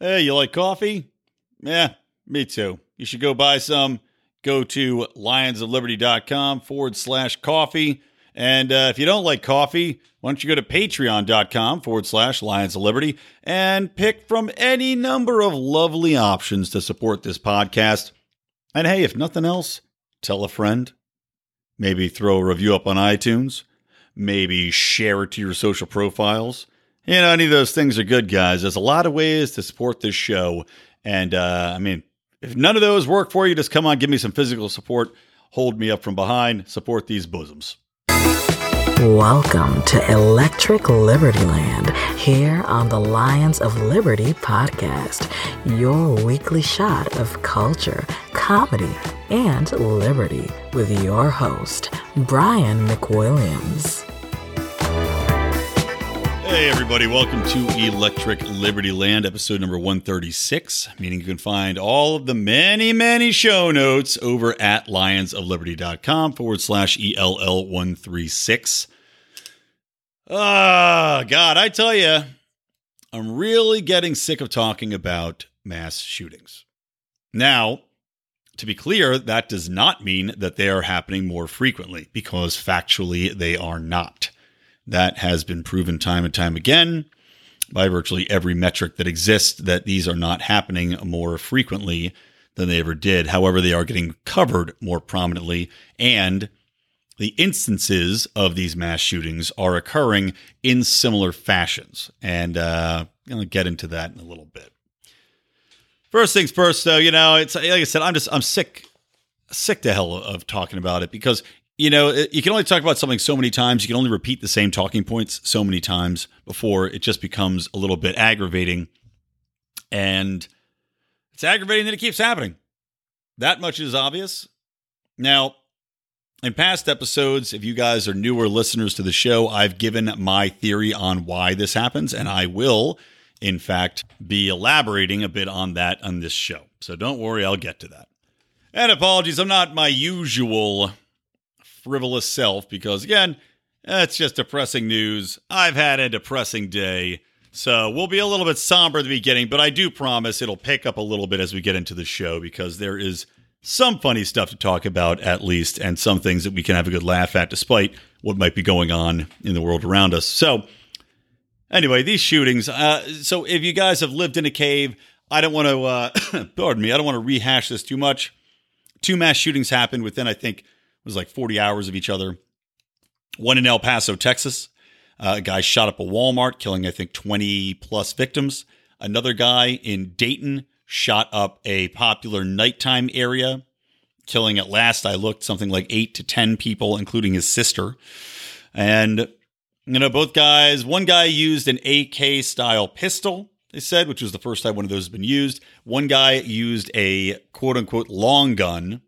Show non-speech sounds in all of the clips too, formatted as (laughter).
Hey, you like coffee? Yeah, me too. You should go buy some. Go to lionsofliberty.com forward slash coffee. And uh, if you don't like coffee, why don't you go to patreon.com forward slash Lions of Liberty and pick from any number of lovely options to support this podcast. And hey, if nothing else, tell a friend. Maybe throw a review up on iTunes. Maybe share it to your social profiles. You know, any of those things are good, guys. There's a lot of ways to support this show. And uh, I mean, if none of those work for you, just come on, give me some physical support, hold me up from behind, support these bosoms. Welcome to Electric Liberty Land here on the Lions of Liberty podcast, your weekly shot of culture, comedy, and liberty with your host, Brian McWilliams. Hey, everybody, welcome to Electric Liberty Land, episode number 136. Meaning you can find all of the many, many show notes over at lionsofliberty.com forward slash ELL136. Ah, God, I tell you, I'm really getting sick of talking about mass shootings. Now, to be clear, that does not mean that they are happening more frequently, because factually they are not. That has been proven time and time again by virtually every metric that exists that these are not happening more frequently than they ever did. However, they are getting covered more prominently, and the instances of these mass shootings are occurring in similar fashions. And uh, to get into that in a little bit. First things first, though, you know, it's like I said, I'm just I'm sick, sick to hell of talking about it because you know, you can only talk about something so many times. You can only repeat the same talking points so many times before it just becomes a little bit aggravating. And it's aggravating that it keeps happening. That much is obvious. Now, in past episodes, if you guys are newer listeners to the show, I've given my theory on why this happens, and I will, in fact, be elaborating a bit on that on this show. So don't worry, I'll get to that. And apologies, I'm not my usual frivolous self because, again, it's just depressing news. I've had a depressing day. So we'll be a little bit somber at the beginning, but I do promise it'll pick up a little bit as we get into the show because there is some funny stuff to talk about, at least, and some things that we can have a good laugh at despite what might be going on in the world around us. So, anyway, these shootings. Uh, so, if you guys have lived in a cave, I don't want to, uh, (coughs) pardon me, I don't want to rehash this too much. Two mass shootings happened within, I think, was like 40 hours of each other. One in El Paso, Texas. Uh, a guy shot up a Walmart, killing, I think, 20 plus victims. Another guy in Dayton shot up a popular nighttime area, killing at last, I looked, something like eight to 10 people, including his sister. And, you know, both guys, one guy used an AK style pistol, they said, which was the first time one of those has been used. One guy used a quote unquote long gun,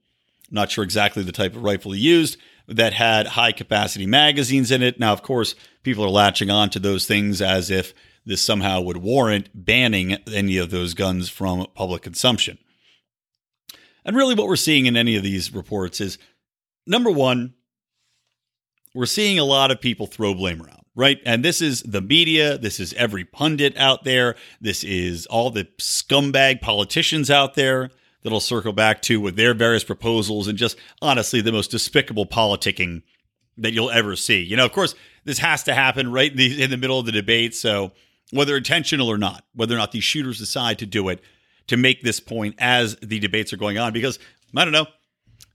not sure exactly the type of rifle he used, that had high capacity magazines in it. Now, of course, people are latching on to those things as if this somehow would warrant banning any of those guns from public consumption. And really, what we're seeing in any of these reports is number one, we're seeing a lot of people throw blame around, right? And this is the media, this is every pundit out there, this is all the scumbag politicians out there that'll circle back to with their various proposals and just honestly the most despicable politicking that you'll ever see. You know, of course, this has to happen right in the, in the middle of the debate. So, whether intentional or not, whether or not these shooters decide to do it to make this point as the debates are going on, because I don't know,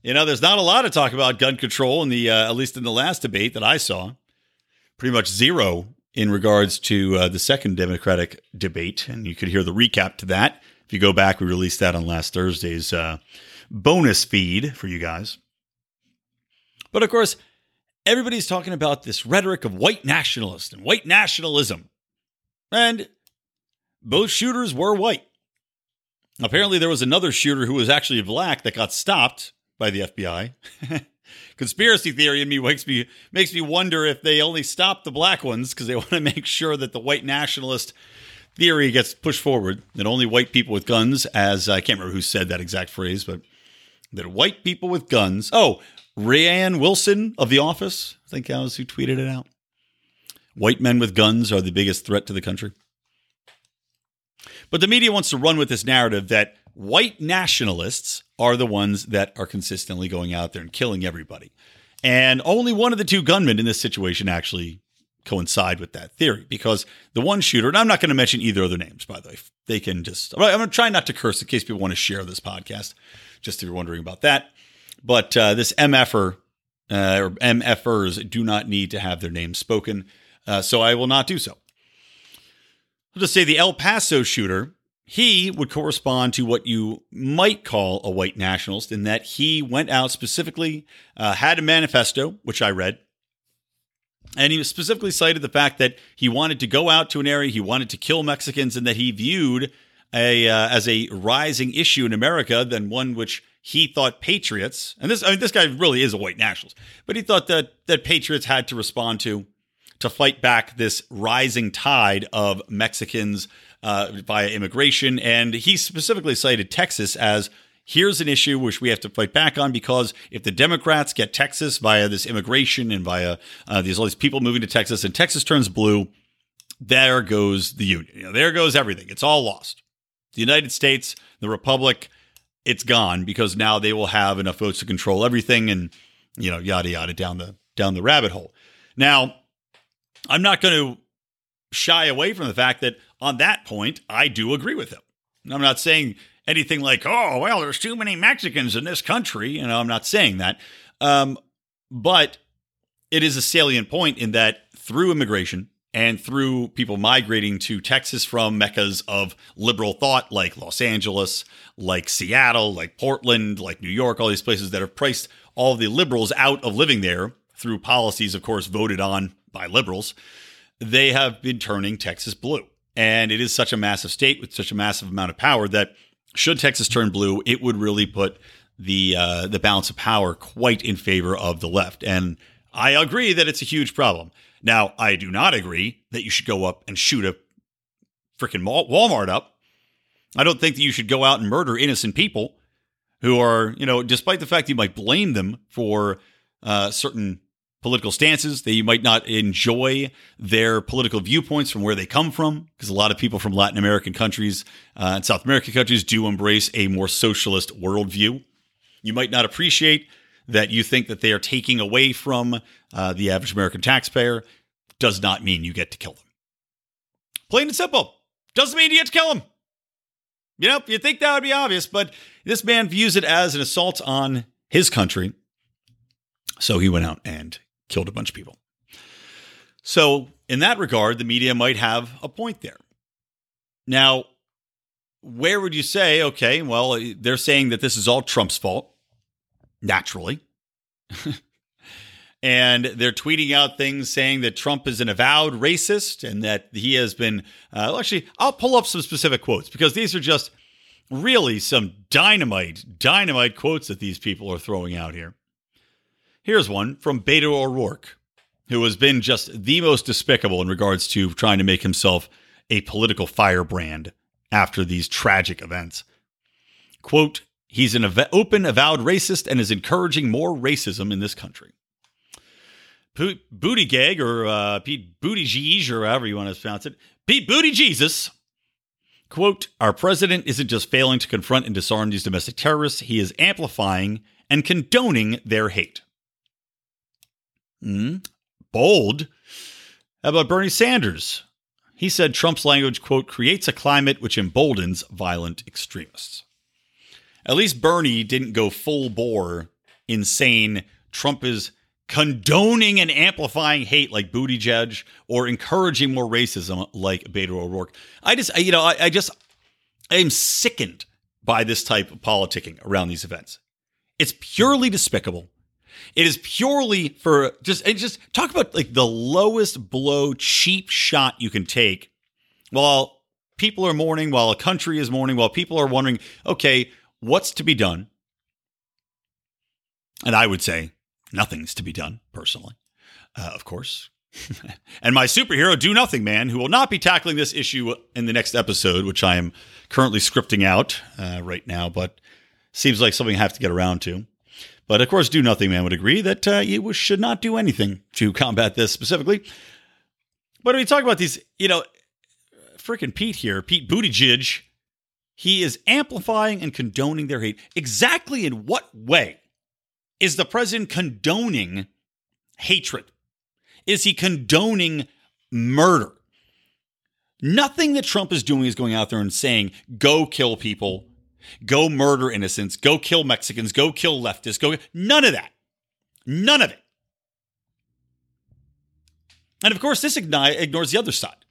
you know, there's not a lot of talk about gun control in the uh, at least in the last debate that I saw. Pretty much zero in regards to uh, the second Democratic debate, and you could hear the recap to that if you go back. We released that on last Thursday's uh, bonus feed for you guys. But of course, everybody's talking about this rhetoric of white nationalist and white nationalism, and both shooters were white. Apparently, there was another shooter who was actually black that got stopped by the FBI. (laughs) Conspiracy theory in me makes me makes me wonder if they only stop the black ones because they want to make sure that the white nationalist theory gets pushed forward that only white people with guns, as I can't remember who said that exact phrase, but that white people with guns. Oh, Rainn Wilson of The Office, I think that was who tweeted it out. White men with guns are the biggest threat to the country. But the media wants to run with this narrative that white nationalists are the ones that are consistently going out there and killing everybody. And only one of the two gunmen in this situation actually coincide with that theory because the one shooter, and I'm not going to mention either of their names, by the way. They can just, I'm going to try not to curse in case people want to share this podcast, just if you're wondering about that. But uh, this MFer uh, or MFers do not need to have their names spoken, uh, so I will not do so. I'll just say the El Paso shooter, he would correspond to what you might call a white nationalist in that he went out specifically, uh, had a manifesto, which I read, and he specifically cited the fact that he wanted to go out to an area, he wanted to kill Mexicans, and that he viewed a uh, as a rising issue in America than one which he thought patriots, and this I mean this guy really is a white nationalist, but he thought that that patriots had to respond to to fight back this rising tide of Mexicans uh, via immigration, and he specifically cited Texas as here's an issue which we have to fight back on because if the Democrats get Texas via this immigration and via uh, these all these people moving to Texas, and Texas turns blue, there goes the union. You know, there goes everything. It's all lost. The United States, the Republic, it's gone because now they will have enough votes to control everything, and you know, yada yada down the down the rabbit hole. Now, I'm not going to shy away from the fact that on that point, I do agree with him. I'm not saying anything like, oh, well, there's too many Mexicans in this country. You know, I'm not saying that. Um, but it is a salient point in that through immigration and through people migrating to Texas from meccas of liberal thought like Los Angeles, like Seattle, like Portland, like New York, all these places that have priced all the liberals out of living there through policies, of course, voted on by liberals, they have been turning Texas blue. And it is such a massive state with such a massive amount of power that should Texas turn blue, it would really put the uh, the balance of power quite in favor of the left. And I agree that it's a huge problem. Now, I do not agree that you should go up and shoot a freaking Walmart up. I don't think that you should go out and murder innocent people who are, you know, despite the fact you might blame them for uh, certain political stances, you might not enjoy their political viewpoints from where they come from, because a lot of people from Latin American countries uh, and South American countries do embrace a more socialist worldview. You might not appreciate that you think that they are taking away from uh, the average American taxpayer, does not mean you get to kill them. Plain and simple. Doesn't mean you get to kill them. You know, you think that would be obvious, but this man views it as an assault on his country. So he went out and killed a bunch of people. So, in that regard, the media might have a point there. Now, where would you say, okay, well, they're saying that this is all Trump's fault, naturally. (laughs) and they're tweeting out things saying that Trump is an avowed racist and that he has been. Uh, actually, I'll pull up some specific quotes because these are just really some dynamite, dynamite quotes that these people are throwing out here. Here's one from Beto O'Rourke, who has been just the most despicable in regards to trying to make himself a political firebrand after these tragic events. Quote, he's an open, avowed racist and is encouraging more racism in this country. Booty Gag or uh, Pete Booty Jeez or however you want to pronounce it, Pete Booty Jesus. Quote, our president isn't just failing to confront and disarm these domestic terrorists, he is amplifying and condoning their hate. Mm, bold. How about Bernie Sanders? He said Trump's language, quote, creates a climate which emboldens violent extremists. At least Bernie didn't go full bore insane. Trump is condoning and amplifying hate like Buttigieg or encouraging more racism like Beto O'Rourke. I just, you know, I, I just, I am sickened by this type of politicking around these events. It's purely despicable. It is purely for just and just talk about like the lowest blow cheap shot you can take while people are mourning, while a country is mourning, while people are wondering, okay, what's to be done? And I would say nothing's to be done, personally, uh, of course. (laughs) and my superhero, Do Nothing Man, who will not be tackling this issue in the next episode, which I am currently scripting out uh, right now, but seems like something I have to get around to. But of course, Do Nothing Man would agree that uh, you should not do anything to combat this specifically. But we talk about these, you know, freaking Pete here, Pete Buttigieg, he is amplifying and condoning their hate. Exactly in what way is the president condoning hatred? Is he condoning murder? Nothing that Trump is doing is going out there and saying, go kill people, go murder innocents, go kill Mexicans, go kill leftists, go. None of that. None of it. And of course, this ignores the other side.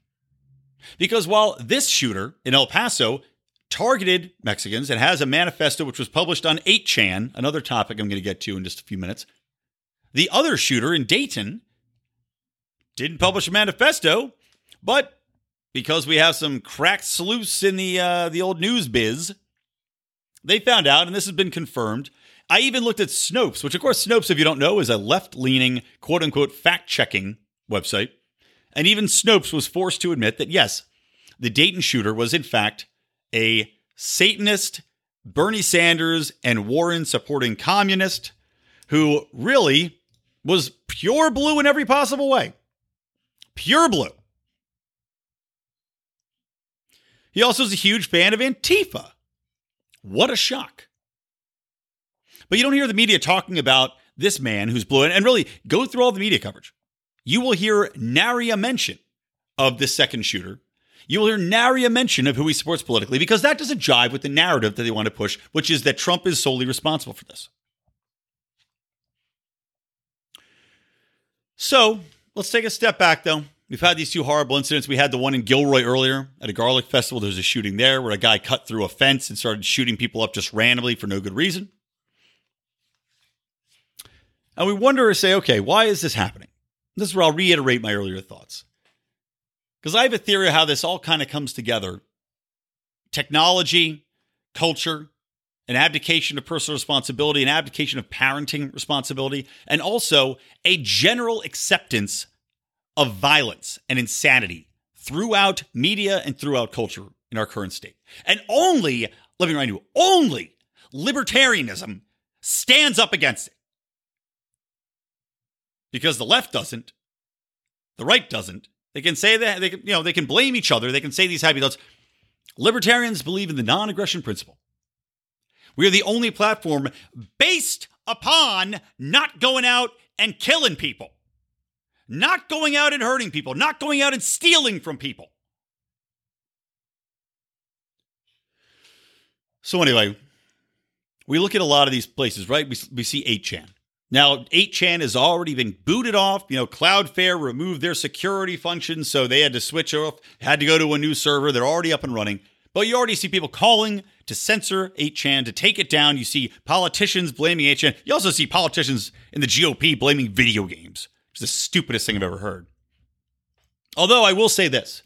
Because while this shooter in El Paso targeted Mexicans and has a manifesto which was published on 8chan, another topic I'm going to get to in just a few minutes, the other shooter in Dayton didn't publish a manifesto, but because we have some cracked sleuths in the uh, the old news biz, they found out, and this has been confirmed. I even looked at Snopes, which, of course, Snopes, if you don't know, is a left leaning, quote unquote, fact checking website. And even Snopes was forced to admit that, yes, the Dayton shooter was, in fact, a Satanist, Bernie Sanders, and Warren supporting communist who really was pure blue in every possible way. Pure blue. He also is a huge fan of Antifa. What a shock. But you don't hear the media talking about this man who's blue. And really, go through all the media coverage. You will hear nary a mention of this second shooter. You will hear nary a mention of who he supports politically because that doesn't jive with the narrative that they want to push, which is that Trump is solely responsible for this. So let's take a step back, though. We've had these two horrible incidents. We had the one in Gilroy earlier at a garlic festival. There was a shooting there where a guy cut through a fence and started shooting people up just randomly for no good reason. And we wonder or say, okay, why is this happening? This is where I'll reiterate my earlier thoughts. Because I have a theory of how this all kind of comes together technology, culture, an abdication of personal responsibility, an abdication of parenting responsibility, and also a general acceptance of violence and insanity throughout media and throughout culture in our current state. And only, let me remind you, only libertarianism stands up against it. Because the left doesn't, the right doesn't. They can say that they can, you know, they can blame each other. They can say these happy thoughts. Libertarians believe in the non-aggression principle. We are the only platform based upon not going out and killing people not going out and hurting people, not going out and stealing from people. So, anyway, we look at a lot of these places, right? We, we see 8chan. Now, 8chan has already been booted off. You know, Cloudflare removed their security functions, so they had to switch off, had to go to a new server. They're already up and running. But you already see people calling to censor 8chan, to take it down. You see politicians blaming 8chan. You also see politicians in the GOP blaming video games. It's the stupidest thing I've ever heard. Although I will say this,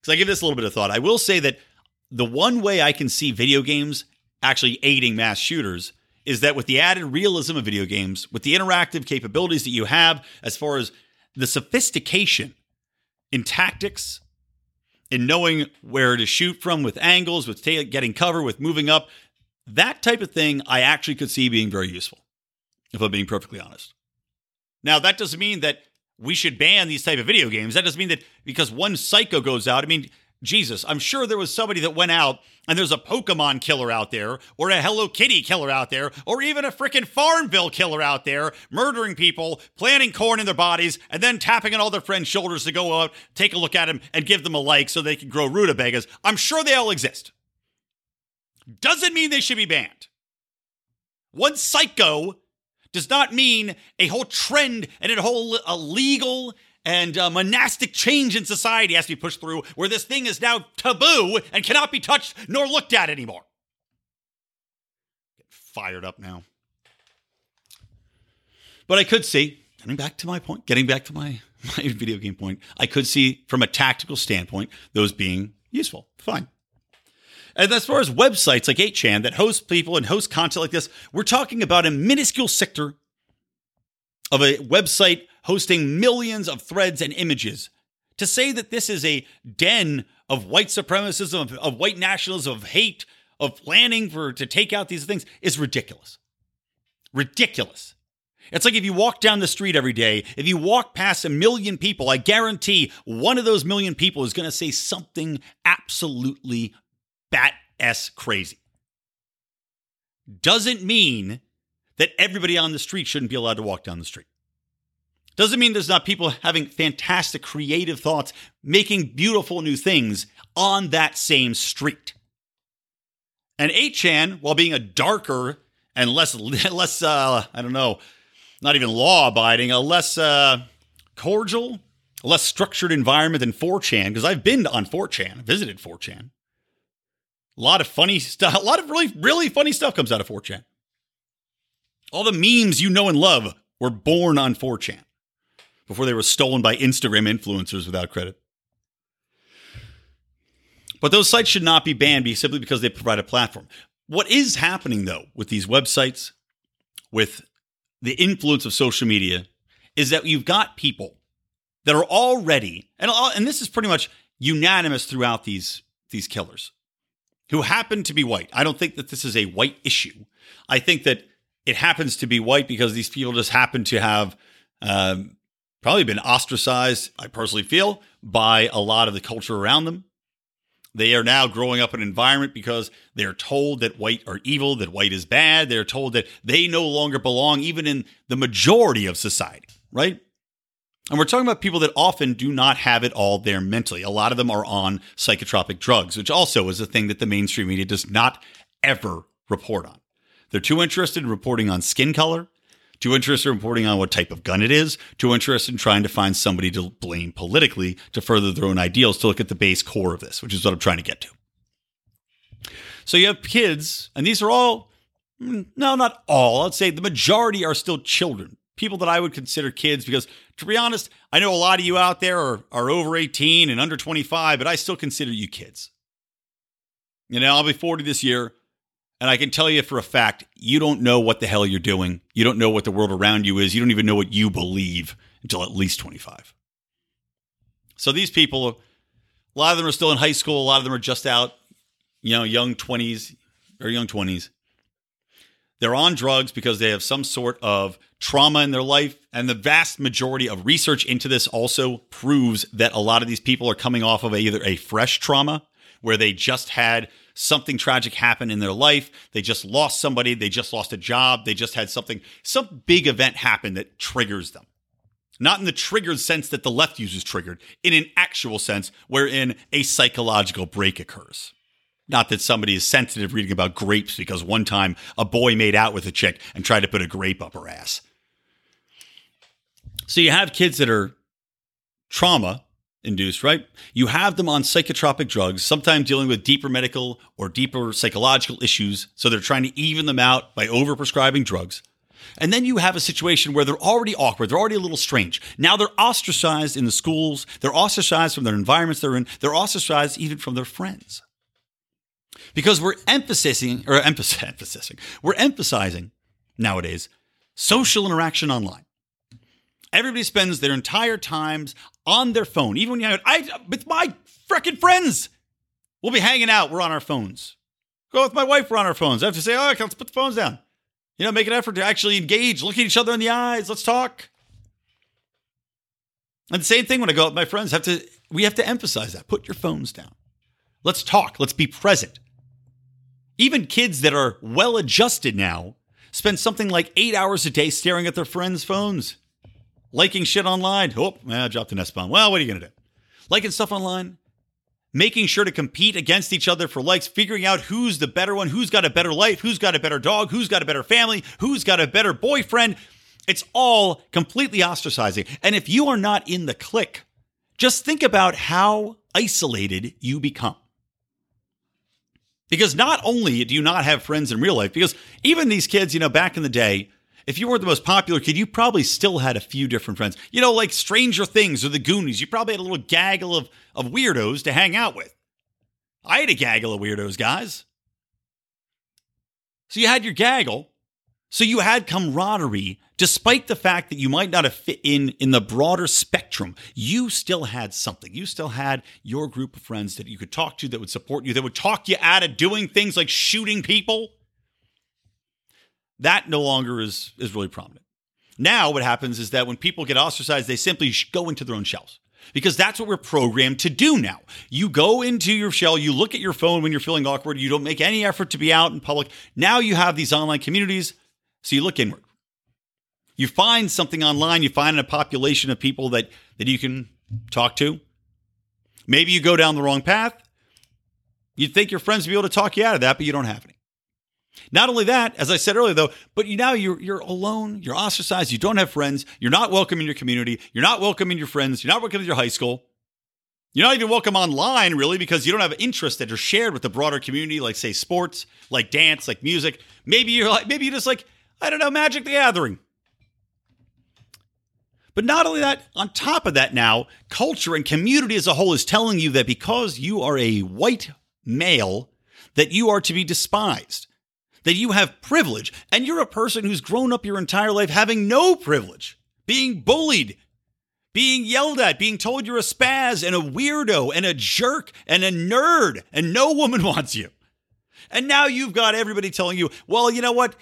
because I give this a little bit of thought, I will say that the one way I can see video games actually aiding mass shooters is that with the added realism of video games, with the interactive capabilities that you have, as far as the sophistication in tactics, in knowing where to shoot from with angles, with t- getting cover, with moving up, that type of thing I actually could see being very useful, if I'm being perfectly honest. Now, that doesn't mean that we should ban these type of video games. That doesn't mean that because one psycho goes out. I mean, Jesus, I'm sure there was somebody that went out and there's a Pokemon killer out there, or a Hello Kitty killer out there, or even a freaking Farmville killer out there, murdering people, planting corn in their bodies, and then tapping on all their friends' shoulders to go out, take a look at them, and give them a like so they can grow rutabagas. I'm sure they all exist. Doesn't mean they should be banned. One psycho does not mean a whole trend and a whole a legal and uh, monastic change in society has to be pushed through where this thing is now taboo and cannot be touched nor looked at anymore. Get fired up now. But I could see, getting back to my point, getting back to my, (laughs) my video game point, I could see from a tactical standpoint those being useful. Fine. And as far as websites like 8chan that host people and host content like this, we're talking about a minuscule sector of a website hosting millions of threads and images. To say that this is a den of white supremacism, of, of white nationalism, of hate, of planning for to take out these things is ridiculous. Ridiculous. It's like if you walk down the street every day, if you walk past a million people, I guarantee one of those million people is going to say something absolutely bat S crazy. Doesn't mean that everybody on the street shouldn't be allowed to walk down the street. Doesn't mean there's not people having fantastic creative thoughts, making beautiful new things on that same street. And 8chan, while being a darker and less, (laughs) less uh, I don't know, not even law abiding, a less uh, cordial, less structured environment than 4chan, because I've been on 4chan, visited 4chan. A lot of funny stuff, (laughs) a lot of really, really funny stuff comes out of 4chan. All the memes you know and love were born on 4chan before they were stolen by Instagram influencers without credit. But those sites should not be banned simply because they provide a platform. What is happening, though, with these websites, with the influence of social media, is that you've got people that are already, and, and this is pretty much unanimous throughout these, these killers, who happen to be white. I don't think that this is a white issue. I think that it happens to be white because these people just happen to have um, probably been ostracized, I personally feel, by a lot of the culture around them. They are now growing up in an environment because they're told that white are evil, that white is bad. They're told that they no longer belong even in the majority of society, right? And we're talking about people that often do not have it all there mentally. A lot of them are on psychotropic drugs, which also is a thing that the mainstream media does not ever report on. They're too interested in reporting on skin color too interested in reporting on what type of gun it is, too interested in trying to find somebody to blame politically to further their own ideals to look at the base core of this, which is what I'm trying to get to. So you have kids, and these are all, mm, no, not all, I'd say the majority are still children, people that I would consider kids, because to be honest, I know a lot of you out there are, are over 18 and under 25, but I still consider you kids. You know, I'll be 40 this year. And I can tell you for a fact, you don't know what the hell you're doing. You don't know what the world around you is. You don't even know what you believe until at least 25. So these people, a lot of them are still in high school. A lot of them are just out, you know, young 20s or young 20s. They're on drugs because they have some sort of trauma in their life. And the vast majority of research into this also proves that a lot of these people are coming off of either a fresh trauma where they just had something tragic happen in their life. They just lost somebody. They just lost a job. They just had something, some big event happen that triggers them. Not in the triggered sense that the left uses triggered, in an actual sense wherein a psychological break occurs. Not that somebody is sensitive reading about grapes because one time a boy made out with a chick and tried to put a grape up her ass. So you have kids that are trauma induced, right? You have them on psychotropic drugs, sometimes dealing with deeper medical or deeper psychological issues. So they're trying to even them out by overprescribing drugs. And then you have a situation where they're already awkward, they're already a little strange. Now they're ostracized in the schools, they're ostracized from their environments they're in, they're ostracized even from their friends. Because we're emphasizing, or (laughs) emphasizing, we're emphasizing nowadays social interaction online. Everybody spends their entire times on their phone. Even when you have, I, with my freaking friends, we'll be hanging out. We're on our phones. Go with my wife. We're on our phones. I have to say, oh, let's put the phones down. You know, make an effort to actually engage, look at each other in the eyes. Let's talk. And the same thing when I go out with my friends. Have to we have to emphasize that. Put your phones down. Let's talk. Let's be present. Even kids that are well adjusted now spend something like eight hours a day staring at their friends' phones liking shit online. Oh, I dropped an S bomb. Well, what are you going to do? Liking stuff online, making sure to compete against each other for likes, figuring out who's the better one, who's got a better life, who's got a better dog, who's got a better family, who's got a better boyfriend. It's all completely ostracizing. And if you are not in the clique, just think about how isolated you become. Because not only do you not have friends in real life, because even these kids, you know, back in the day, if you weren't the most popular kid, you probably still had a few different friends. You know, like Stranger Things or the Goonies, you probably had a little gaggle of, of weirdos to hang out with. I had a gaggle of weirdos, guys. So you had your gaggle. So you had camaraderie, despite the fact that you might not have fit in in the broader spectrum. You still had something. You still had your group of friends that you could talk to, that would support you, that would talk you out of doing things like shooting people that no longer is, is really prominent. Now, what happens is that when people get ostracized, they simply go into their own shells. because that's what we're programmed to do now. You go into your shell, you look at your phone when you're feeling awkward, you don't make any effort to be out in public. Now you have these online communities, so you look inward. You find something online, you find a population of people that, that you can talk to. Maybe you go down the wrong path. You'd think your friends would be able to talk you out of that, but you don't have any. Not only that, as I said earlier, though, but you now you're you're alone, you're ostracized, you don't have friends, you're not welcome in your community, you're not welcome in your friends, you're not welcome in your high school. You're not even welcome online, really, because you don't have interests that are shared with the broader community, like say sports, like dance, like music. Maybe you're like maybe you just like, I don't know, Magic the Gathering. But not only that, on top of that, now, culture and community as a whole is telling you that because you are a white male, that you are to be despised that you have privilege and you're a person who's grown up your entire life having no privilege, being bullied, being yelled at, being told you're a spaz and a weirdo and a jerk and a nerd and no woman (laughs) wants you. And now you've got everybody telling you, well, you know what?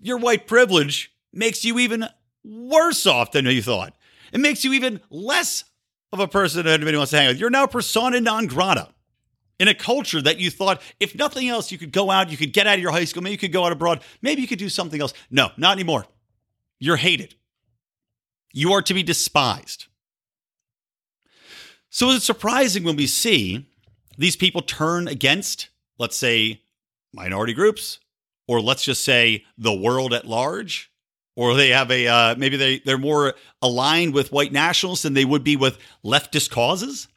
Your white privilege makes you even worse off than you thought. It makes you even less of a person that anybody wants to hang with. You're now persona non grata in a culture that you thought, if nothing else, you could go out, you could get out of your high school, maybe you could go out abroad, maybe you could do something else. No, not anymore. You're hated. You are to be despised. So it's surprising when we see these people turn against, let's say, minority groups, or let's just say the world at large, or they have a uh, maybe they they're more aligned with white nationalists than they would be with leftist causes.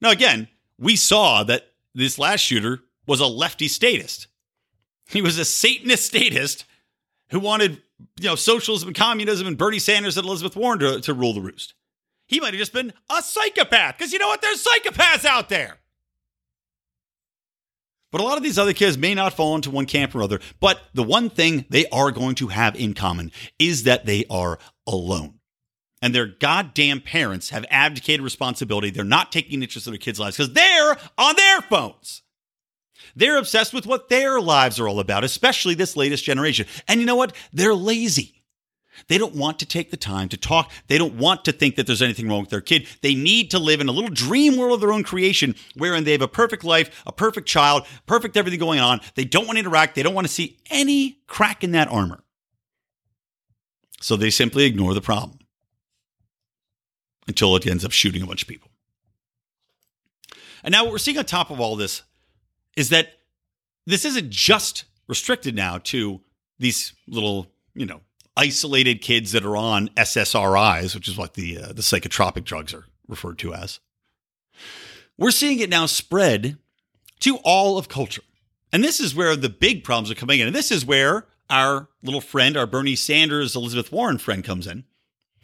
Now, again, we saw that this last shooter was a lefty statist. He was a Satanist statist who wanted, you know, socialism and communism and Bernie Sanders and Elizabeth Warren to, to rule the roost. He might have just been a psychopath because you know what? There's psychopaths out there. But a lot of these other kids may not fall into one camp or other. But the one thing they are going to have in common is that they are alone and their goddamn parents have abdicated responsibility. They're not taking interest in their kids' lives because they're on their phones. They're obsessed with what their lives are all about, especially this latest generation. And you know what? They're lazy. They don't want to take the time to talk. They don't want to think that there's anything wrong with their kid. They need to live in a little dream world of their own creation wherein they have a perfect life, a perfect child, perfect everything going on. They don't want to interact. They don't want to see any crack in that armor. So they simply ignore the problem until it ends up shooting a bunch of people. And now what we're seeing on top of all this is that this isn't just restricted now to these little, you know, isolated kids that are on SSRIs, which is what the uh, the psychotropic drugs are referred to as. We're seeing it now spread to all of culture. And this is where the big problems are coming in. And this is where our little friend, our Bernie Sanders, Elizabeth Warren friend comes in.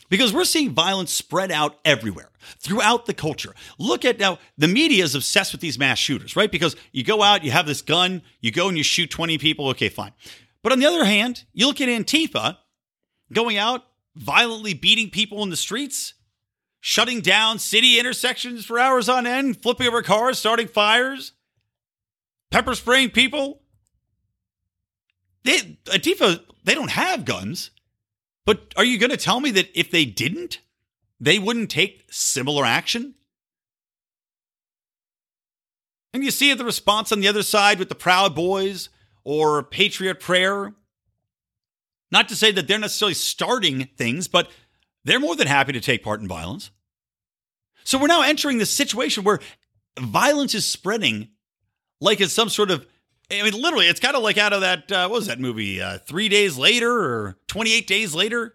Because we're seeing violence spread out everywhere throughout the culture. Look at now, the media is obsessed with these mass shooters, right? Because you go out, you have this gun, you go and you shoot 20 people, okay, fine. But on the other hand, you look at Antifa going out, violently beating people in the streets, shutting down city intersections for hours on end, flipping over cars, starting fires, pepper spraying people. They, Antifa, they don't have guns. But are you going to tell me that if they didn't, they wouldn't take similar action? And you see the response on the other side with the Proud Boys or Patriot Prayer. Not to say that they're necessarily starting things, but they're more than happy to take part in violence. So we're now entering this situation where violence is spreading like it's some sort of I mean, literally, it's kind of like out of that, uh, what was that movie? Uh, Three Days Later or 28 Days Later?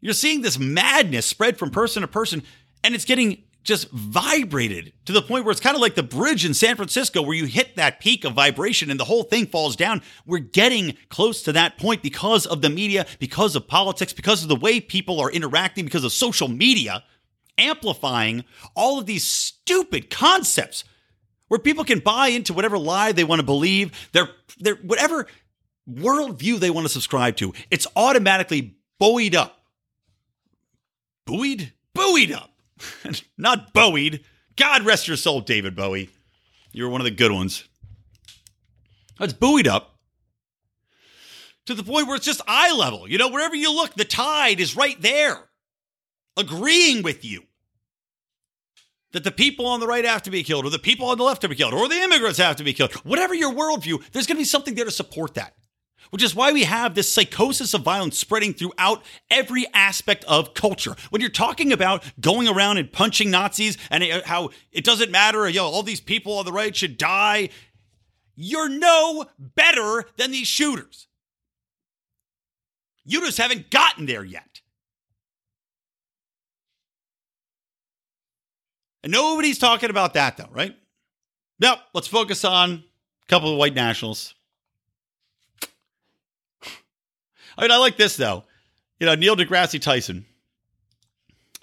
You're seeing this madness spread from person to person, and it's getting just vibrated to the point where it's kind of like the bridge in San Francisco where you hit that peak of vibration and the whole thing falls down. We're getting close to that point because of the media, because of politics, because of the way people are interacting, because of social media amplifying all of these stupid concepts where people can buy into whatever lie they want to believe, their, their whatever worldview they want to subscribe to. It's automatically buoyed up. Buoyed? Buoyed up. (laughs) Not buoyed. God rest your soul, David Bowie. You were one of the good ones. It's buoyed up to the point where it's just eye level. You know, wherever you look, the tide is right there. agreeing with you that the people on the right have to be killed, or the people on the left have to be killed, or the immigrants have to be killed. Whatever your worldview, there's going to be something there to support that. Which is why we have this psychosis of violence spreading throughout every aspect of culture. When you're talking about going around and punching Nazis and uh, how it doesn't matter, know, all these people on the right should die, you're no better than these shooters. You just haven't gotten there yet. And nobody's talking about that, though, right? Now, let's focus on a couple of white nationalists. I mean, I like this, though. You know, Neil deGrasse Tyson,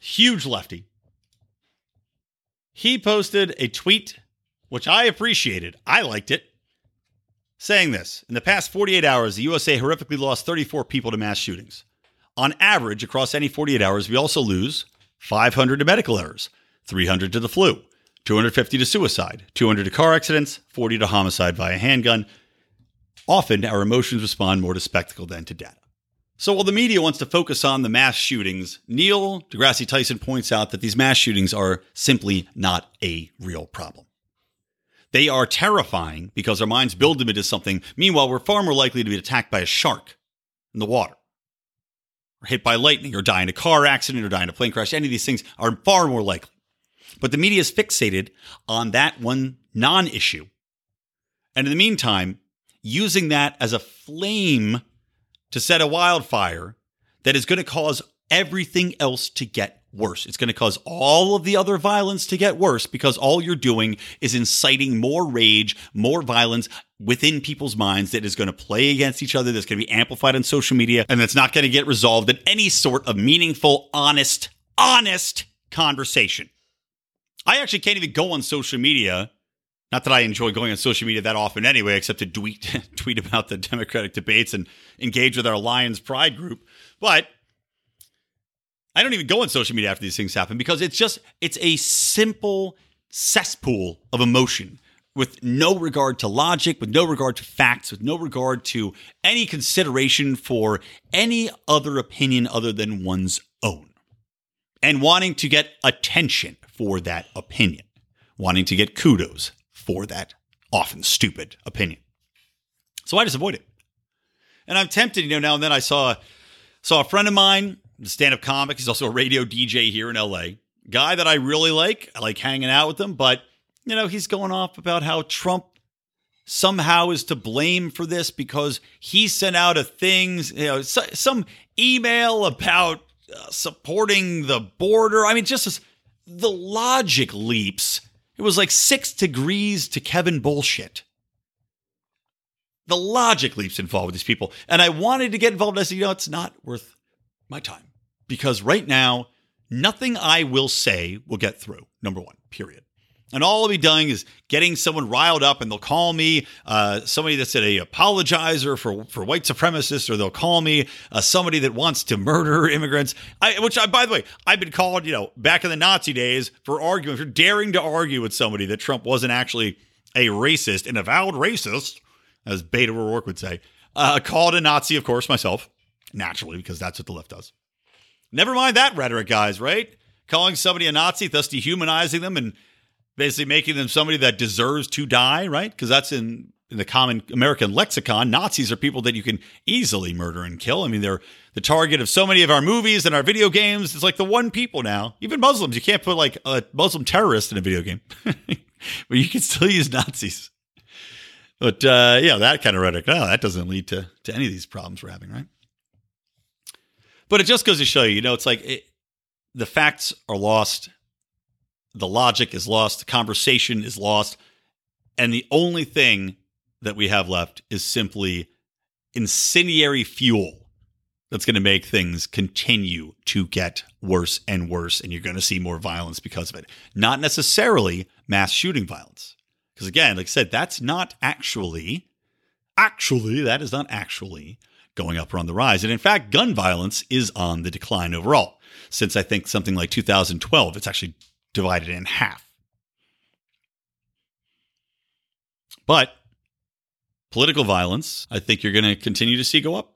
huge lefty. He posted a tweet, which I appreciated. I liked it, saying this In the past 48 hours, the USA horrifically lost 34 people to mass shootings. On average, across any 48 hours, we also lose 500 to medical errors, 300 to the flu, 250 to suicide, 200 to car accidents, 40 to homicide via handgun. Often, our emotions respond more to spectacle than to data. So, while the media wants to focus on the mass shootings, Neil deGrasse Tyson points out that these mass shootings are simply not a real problem. They are terrifying because our minds build them into something. Meanwhile, we're far more likely to be attacked by a shark in the water, or hit by lightning, or die in a car accident, or die in a plane crash. Any of these things are far more likely. But the media is fixated on that one non issue. And in the meantime, using that as a flame to set a wildfire that is going to cause everything else to get worse. It's going to cause all of the other violence to get worse because all you're doing is inciting more rage, more violence within people's minds that is going to play against each other, that's going to be amplified on social media, and that's not going to get resolved in any sort of meaningful, honest, honest conversation. I actually can't even go on social media. Not that I enjoy going on social media that often anyway, except to tweet (laughs) tweet about the Democratic debates and engage with our Lions Pride group. But I don't even go on social media after these things happen because it's just it's a simple cesspool of emotion with no regard to logic, with no regard to facts, with no regard to any consideration for any other opinion other than one's own. And wanting to get attention for that opinion, wanting to get kudos for that often stupid opinion. So I just avoid it. And I'm tempted, you know, now and then I saw saw a friend of mine, stand-up comic, he's also a radio DJ here in LA. Guy that I really like. I like hanging out with him, but you know, he's going off about how Trump somehow is to blame for this because he sent out a thing, you know, some email about uh, supporting the border. I mean, just the logic leaps. It was like six degrees to Kevin bullshit. The logic leaps involved with these people. And I wanted to get involved. I said, you know, it's not worth my time because right now, nothing I will say will get through. Number one, period. And all I'll be doing is getting someone riled up, and they'll call me uh, somebody that's a apologizer for, for white supremacists, or they'll call me uh, somebody that wants to murder (laughs) immigrants. I, which, I, by the way, I've been called, you know, back in the Nazi days for arguing, for daring to argue with somebody that Trump wasn't actually a racist, an avowed racist, as Beto O'Rourke would say. Uh, called a Nazi, of course, myself, naturally, because that's what the left does. Never mind that rhetoric, guys, right? Calling somebody a Nazi, thus dehumanizing them and basically making them somebody that deserves to die, right? Because that's in in the common American lexicon, Nazis are people that you can easily murder and kill. I mean, they're the target of so many of our movies and our video games. It's like the one people now. Even Muslims, you can't put like a Muslim terrorist in a video game, (laughs) but you can still use Nazis. But uh, yeah, that kind of rhetoric, no, that doesn't lead to to any of these problems we're having, right? But it just goes to show you, you know, it's like it, the facts are lost the logic is lost, the conversation is lost, and the only thing that we have left is simply incendiary fuel that's going to make things continue to get worse and worse and you're going to see more violence because of it. Not necessarily mass shooting violence because again like i said that's not actually actually that is not actually going up or on the rise. And in fact gun violence is on the decline overall. Since i think something like 2012 it's actually divided in half. But political violence, I think you're going to continue to see go up.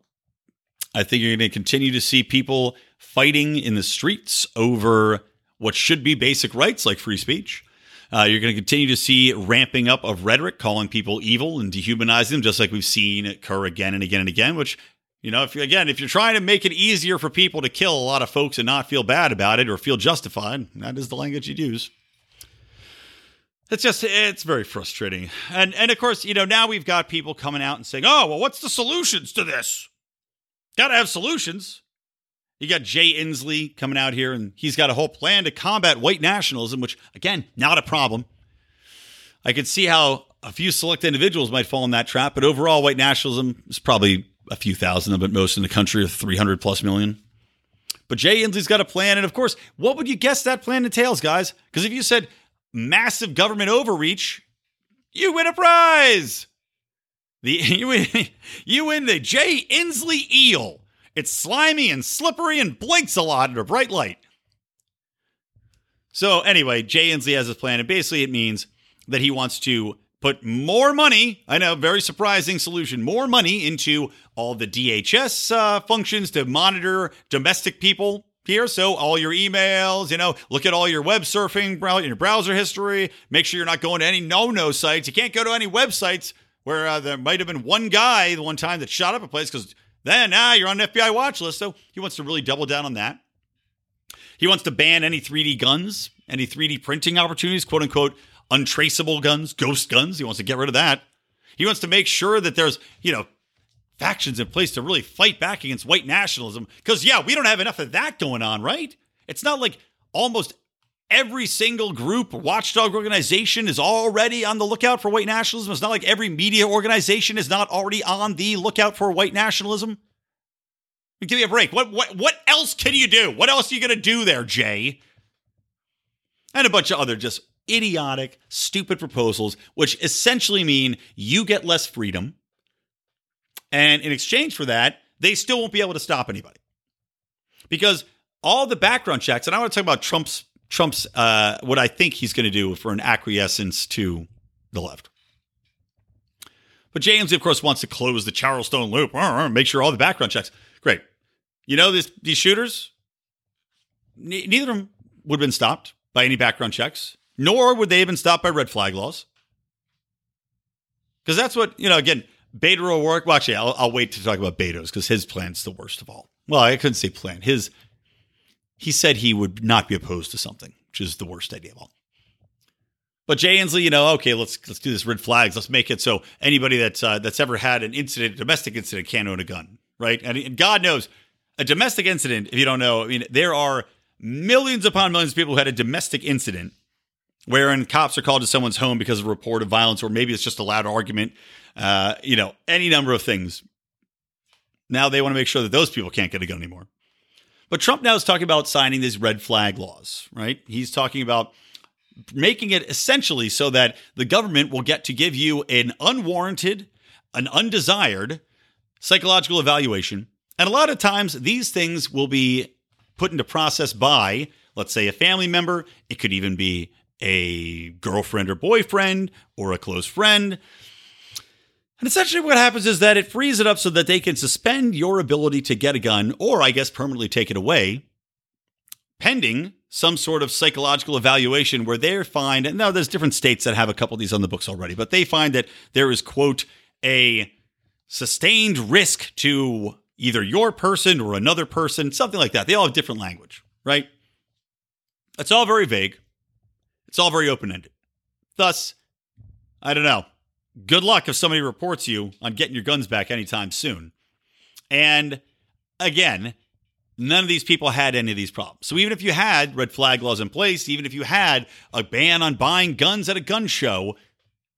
I think you're going to continue to see people fighting in the streets over what should be basic rights like free speech. Uh, you're going to continue to see ramping up of rhetoric, calling people evil and dehumanizing them, just like we've seen occur again and again and again. Which, you know, if again, if you're trying to make it easier for people to kill a lot of folks and not feel bad about it or feel justified, that is the language you'd use. It's just it's very frustrating. And and of course, you know, now we've got people coming out and saying, "Oh, well, what's the solutions to this?" Got to have solutions. You got Jay Inslee coming out here, and he's got a whole plan to combat white nationalism, which, again, not a problem. I could see how a few select individuals might fall in that trap, but overall, white nationalism is probably a few thousand of it, most in the country, of 300 plus million. But Jay Inslee's got a plan, and of course, what would you guess that plan entails, guys? Because if you said massive government overreach, you win a prize. The (laughs) you win, you win the Jay Inslee eel. It's slimy and slippery and blinks a lot under bright light. So, anyway, Jay Inslee has his plan, and basically it means that he wants to put more money, I know, very surprising solution, more money into all the DHS uh, functions to monitor domestic people here. So, all your emails, you know, look at all your web surfing, your browser history, make sure you're not going to any no no sites. You can't go to any websites where uh, there might have been one guy the one time that shot up a place because then, ah, you're on an FBI watch list. So he wants to really double down on that. He wants to ban any 3D guns, any 3D printing opportunities, quote unquote, untraceable guns, ghost guns. He wants to get rid of that. He wants to make sure that there's, you know, factions in place to really fight back against white nationalism. Because, yeah, we don't have enough of that going on, right? It's not like almost every single group, watchdog organization is already on the lookout for white nationalism. It's not like every media organization is not already on the lookout for white nationalism. Give me a break. What what what else can you do? What else are you gonna do there, Jay? And a bunch of other just idiotic, stupid proposals, which essentially mean you get less freedom. And in exchange for that, they still won't be able to stop anybody. Because all the background checks, and I want to talk about Trump's Trump's uh, what I think he's going to do for an acquiescence to the left. But James, of course, wants to close the Charleston loop, make sure all the background checks. Great. You know, this, these shooters, neither of them would have been stopped by any background checks, nor would they have been stopped by red flag laws. Because that's what, you know, again, Beto O'Rourke. Well, actually, I'll, I'll wait to talk about Beto's because his plan's the worst of all. Well, I couldn't say plan. His he said he would not be opposed to something, which is the worst idea of all. But Jay Inslee, you know, okay, let's let's do this red flags. Let's make it so anybody that's uh, that's ever had an incident, domestic incident, can't own a gun, right? And, and God knows, a domestic incident. If you don't know, I mean, there are millions upon millions of people who had a domestic incident wherein cops are called to someone's home because of a report of violence, or maybe it's just a loud argument. Uh, you know, any number of things. Now they want to make sure that those people can't get a gun anymore. But Trump now is talking about signing these red flag laws, right? He's talking about making it essentially so that the government will get to give you an unwarranted, an undesired psychological evaluation. And a lot of times these things will be put into process by, let's say, a family member. It could even be a girlfriend or boyfriend or a close friend. And essentially, what happens is that it frees it up so that they can suspend your ability to get a gun, or I guess permanently take it away, pending some sort of psychological evaluation where they find, and now there's different states that have a couple of these on the books already, but they find that there is, quote, a sustained risk to either your person or another person, something like that. They all have different language, right? It's all very vague. It's all very open ended. Thus, I don't know good luck if somebody reports you on getting your guns back anytime soon. And again, none of these people had any of these problems. So even if you had red flag laws in place, even if you had a ban on buying guns at a gun show,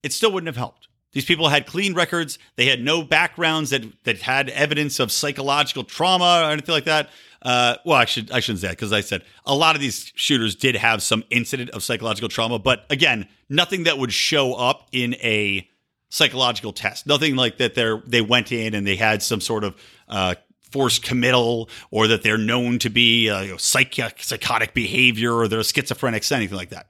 it still wouldn't have helped. These people had clean records. They had no backgrounds that that had evidence of psychological trauma or anything like that. Uh, well, I should I shouldn't say that because I said a lot of these shooters did have some incident of psychological trauma, but again, nothing that would show up in a psychological test. Nothing like that. They they went in and they had some sort of uh, forced committal, or that they're known to be uh, you know, psych- psychotic behavior, or they're schizophrenics, anything like that.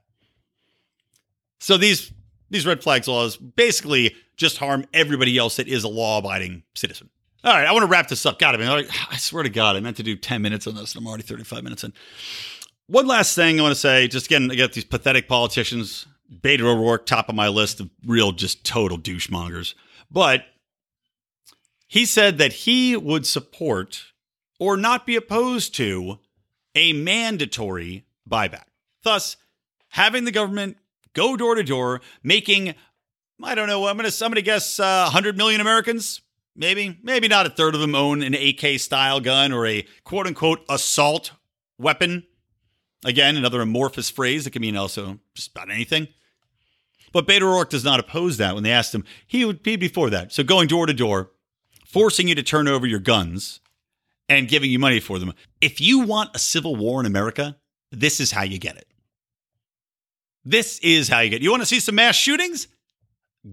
So these these red flags laws basically just harm everybody else that is a law abiding citizen. All right, I want to wrap this up. God, I mean, I swear to God, I meant to do 10 minutes on this, and I'm already 35 minutes in. One last thing I want to say, just again, I got these pathetic politicians. Beto O'Rourke, top of my list of real, just total douchemongers. But he said that he would support or not be opposed to a mandatory buyback. Thus, having the government go door to door, making, I don't know, I'm to I'm to guess uh, 100 million Americans maybe, maybe not a third of them own an AK style gun or a quote unquote assault weapon. Again, another amorphous phrase that can mean also just about anything. But Beto O'Rourke does not oppose that when they asked him. He would be before that. So going door to door, forcing you to turn over your guns and giving you money for them. If you want a civil war in America, this is how you get it. This is how you get it. You want to see some mass shootings?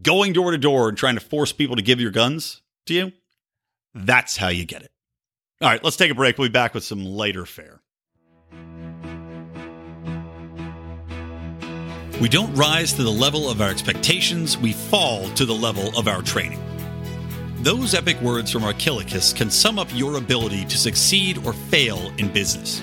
Going door to door and trying to force people to give your guns? to you, that's how you get it. All right, let's take a break. We'll be back with some lighter fare. We don't rise to the level of our expectations, we fall to the level of our training. Those epic words from Archilochus can sum up your ability to succeed or fail in business.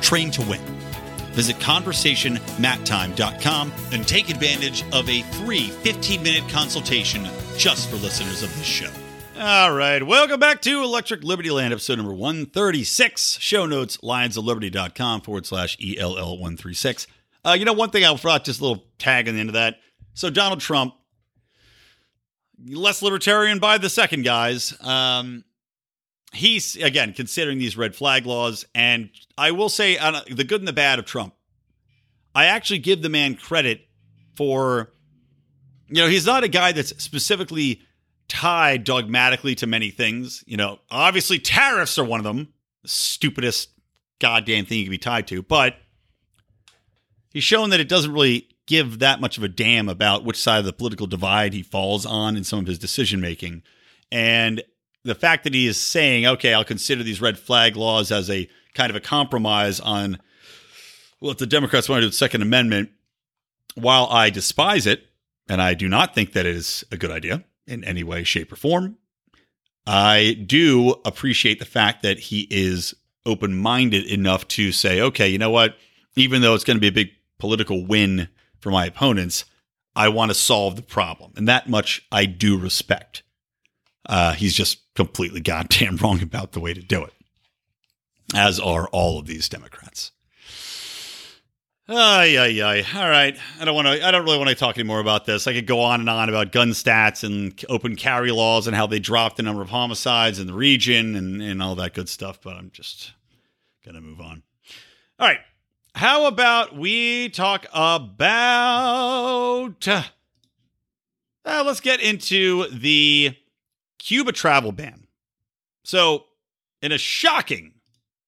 Train to win. Visit conversationmattime.com and take advantage of a free 15 minute consultation just for listeners of this show. All right. Welcome back to Electric Liberty Land, episode number 136. Show notes, lionsofliberty.com forward slash ELL136. Uh, you know, one thing I forgot, just a little tag on the end of that. So, Donald Trump, less libertarian by the second, guys. Um, he's, again, considering these red flag laws. And I will say uh, the good and the bad of Trump. I actually give the man credit for, you know, he's not a guy that's specifically tied dogmatically to many things. You know, obviously tariffs are one of them, the stupidest goddamn thing you can be tied to, but he's shown that it doesn't really give that much of a damn about which side of the political divide he falls on in some of his decision making. And the fact that he is saying, okay, I'll consider these red flag laws as a kind of a compromise on what the Democrats want to do the Second Amendment, while I despise it, and I do not think that it is a good idea, in any way, shape, or form. I do appreciate the fact that he is open minded enough to say, okay, you know what? Even though it's going to be a big political win for my opponents, I want to solve the problem. And that much I do respect. Uh, he's just completely (laughs) goddamn wrong about the way to do it, as are all of these Democrats. Ay, ay, ay. All right. I don't want to, I don't really want to talk anymore about this. I could go on and on about gun stats and open carry laws and how they dropped the number of homicides in the region and, and all that good stuff, but I'm just going to move on. All right. How about we talk about, uh, let's get into the Cuba travel ban. So, in a shocking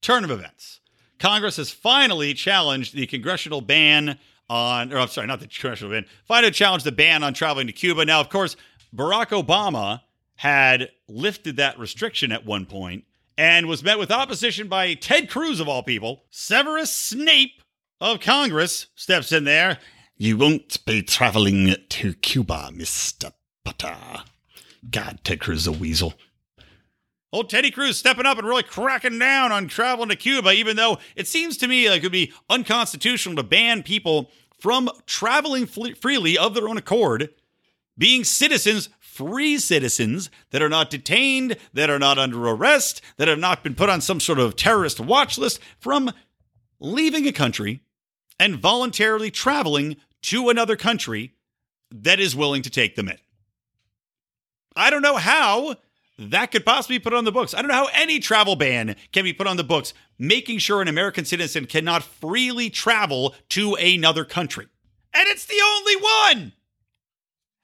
turn of events, Congress has finally challenged the congressional ban on, or I'm sorry, not the congressional ban, finally challenged the ban on traveling to Cuba. Now, of course, Barack Obama had lifted that restriction at one point and was met with opposition by Ted Cruz, of all people. Severus Snape of Congress steps in there. You won't be traveling to Cuba, Mr. Potter. God, Ted Cruz is a weasel. Old Teddy Cruz stepping up and really cracking down on traveling to Cuba, even though it seems to me like it would be unconstitutional to ban people from traveling freely of their own accord, being citizens, free citizens that are not detained, that are not under arrest, that have not been put on some sort of terrorist watch list, from leaving a country and voluntarily traveling to another country that is willing to take them in. I don't know how that could possibly be put on the books. I don't know how any travel ban can be put on the books, making sure an American citizen cannot freely travel to another country. And it's the only one.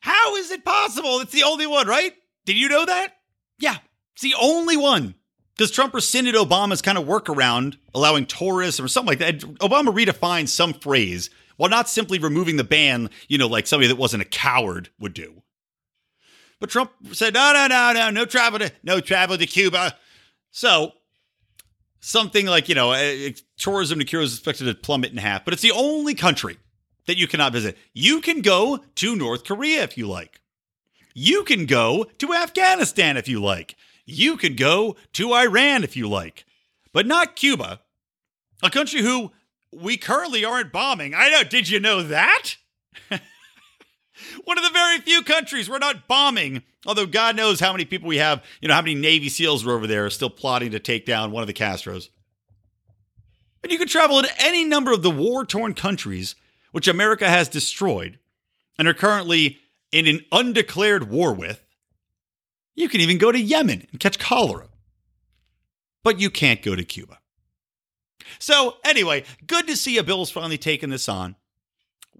How is it possible? It's the only one, right? Did you know that? Yeah. It's the only one. Because Trump rescinded Obama's kind of workaround, allowing tourists or something like that. Obama redefined some phrase while not simply removing the ban, you know, like somebody that wasn't a coward would do. But Trump said, no, no, no, no, no travel to, no travel to Cuba. So something like, you know, uh, tourism to Cuba is expected to plummet in half, but it's the only country that you cannot visit. You can go to North Korea if you like. You can go to Afghanistan if you like. You can go to Iran if you like, but not Cuba, a country who we currently aren't bombing. I know. Did you know that? (laughs) One of the very few countries we're not bombing. Although God knows how many people we have, you know, how many Navy SEALs are over there still plotting to take down one of the Castros. And you can travel to any number of the war torn countries which America has destroyed and are currently in an undeclared war with. You can even go to Yemen and catch cholera. But you can't go to Cuba. So, anyway, good to see a bill's finally taken this on.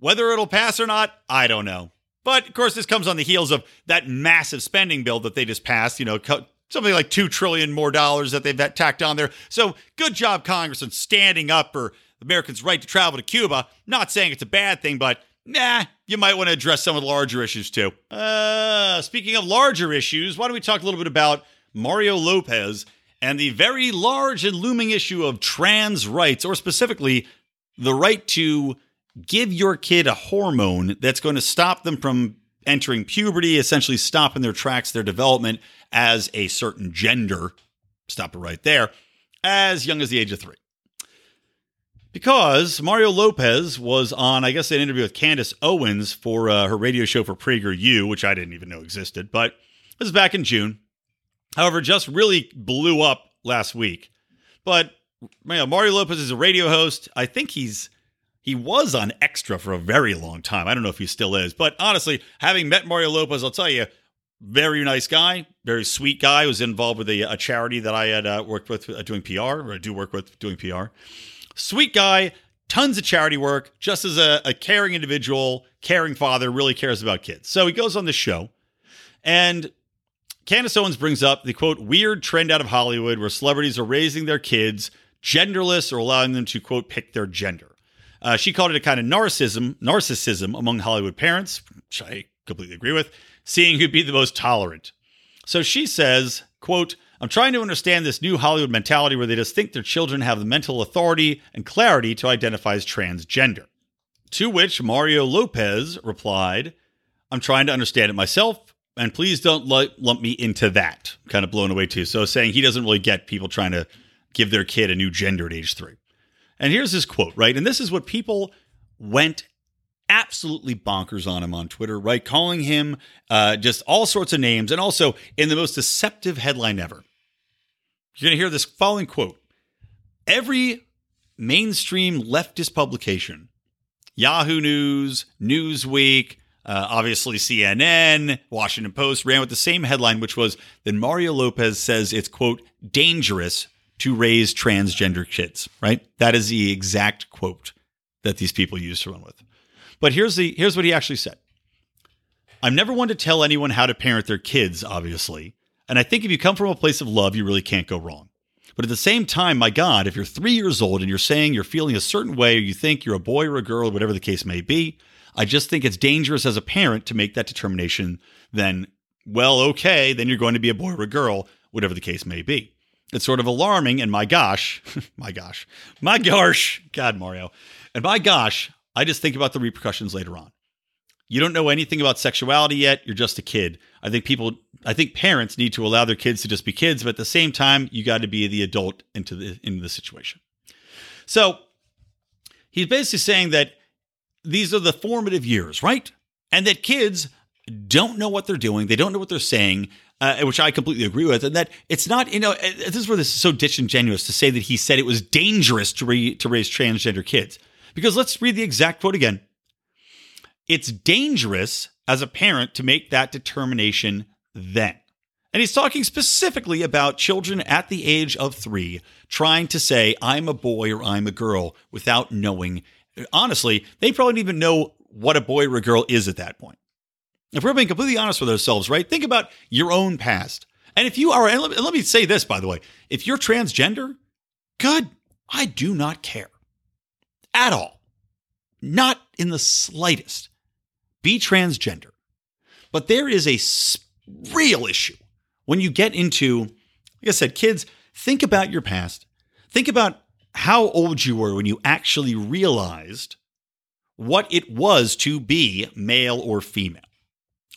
Whether it'll pass or not, I don't know. But of course, this comes on the heels of that massive spending bill that they just passed, you know, something like 2 trillion more dollars that they've tacked on there. So, good job Congress in standing up for Americans' right to travel to Cuba. Not saying it's a bad thing, but nah, you might want to address some of the larger issues too. Uh, speaking of larger issues, why don't we talk a little bit about Mario Lopez and the very large and looming issue of trans rights, or specifically the right to give your kid a hormone that's going to stop them from entering puberty, essentially stopping their tracks, their development as a certain gender. Stop it right there, as young as the age of three. Because Mario Lopez was on, I guess, an interview with Candace Owens for uh, her radio show for PragerU, which I didn't even know existed, but this is back in June. However, just really blew up last week. But you know, Mario Lopez is a radio host. I think he's he was on Extra for a very long time. I don't know if he still is, but honestly, having met Mario Lopez, I'll tell you, very nice guy, very sweet guy. Was involved with a, a charity that I had uh, worked with uh, doing PR, or I do work with doing PR. Sweet guy, tons of charity work, just as a, a caring individual, caring father, really cares about kids. So he goes on the show, and Candace Owens brings up the quote weird trend out of Hollywood where celebrities are raising their kids genderless or allowing them to quote pick their gender. Uh, she called it a kind of narcissism, narcissism among Hollywood parents, which I completely agree with, seeing who'd be the most tolerant. So she says, quote, I'm trying to understand this new Hollywood mentality where they just think their children have the mental authority and clarity to identify as transgender. To which Mario Lopez replied, I'm trying to understand it myself, and please don't lump me into that. Kind of blown away too. So saying he doesn't really get people trying to give their kid a new gender at age three. And here's his quote, right? And this is what people went absolutely bonkers on him on Twitter, right? Calling him uh, just all sorts of names and also in the most deceptive headline ever. You're going to hear this following quote Every mainstream leftist publication, Yahoo News, Newsweek, uh, obviously CNN, Washington Post ran with the same headline, which was that Mario Lopez says it's, quote, dangerous to raise transgender kids, right? That is the exact quote that these people used to run with. But here's the here's what he actually said. I'm never one to tell anyone how to parent their kids, obviously. And I think if you come from a place of love, you really can't go wrong. But at the same time, my God, if you're three years old and you're saying you're feeling a certain way, or you think you're a boy or a girl, whatever the case may be, I just think it's dangerous as a parent to make that determination. Then, well, okay, then you're going to be a boy or a girl, whatever the case may be. It's sort of alarming. And my gosh, (laughs) my gosh, my gosh, God, Mario. And my gosh, I just think about the repercussions later on. You don't know anything about sexuality yet. You're just a kid. I think people, I think parents need to allow their kids to just be kids, but at the same time, you got to be the adult into the into the situation. So he's basically saying that these are the formative years, right? And that kids don't know what they're doing. They don't know what they're saying uh, which I completely agree with, and that it's not, you know, uh, this is where this is so disingenuous to say that he said it was dangerous to, re- to raise transgender kids. Because let's read the exact quote again. It's dangerous as a parent to make that determination then. And he's talking specifically about children at the age of three trying to say, I'm a boy or I'm a girl without knowing. Honestly, they probably don't even know what a boy or a girl is at that point. If we're being completely honest with ourselves, right? Think about your own past And if you are, and let, let me say this, by the way, if you're transgender, good. I do not care at all. Not in the slightest. Be transgender. But there is a real issue when you get into, like I said, kids, think about your past. Think about how old you were when you actually realized what it was to be male or female.